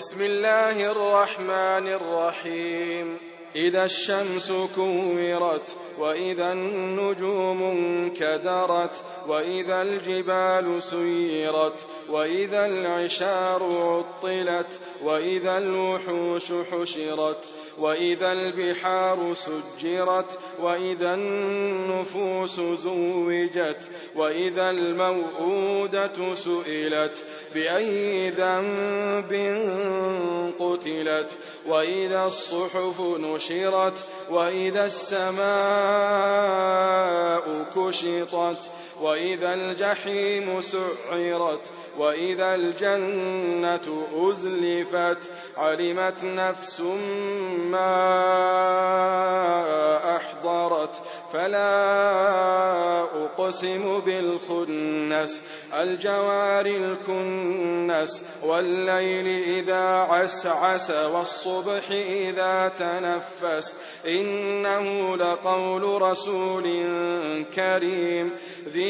بسم الله الرحمن الرحيم. إذا الشمس كورت وإذا النجوم انكدرت وإذا الجبال سيرت وإذا العشار عطلت وإذا الوحوش حشرت وإذا البحار سجرت وإذا النفوس زوجت وإذا الموءودة سئلت بأي ذنب قتلت وإذا الصحف نشرت وإذا السماء كشطت وإذا الجحيم سعرت وإذا الجنة أزلفت علمت نفس ما أحضرت فلا أقسم بالخنس الجوار الكنس والليل إذا عسعس والصبح إذا تنفس إنه لقول رسول كريم ذي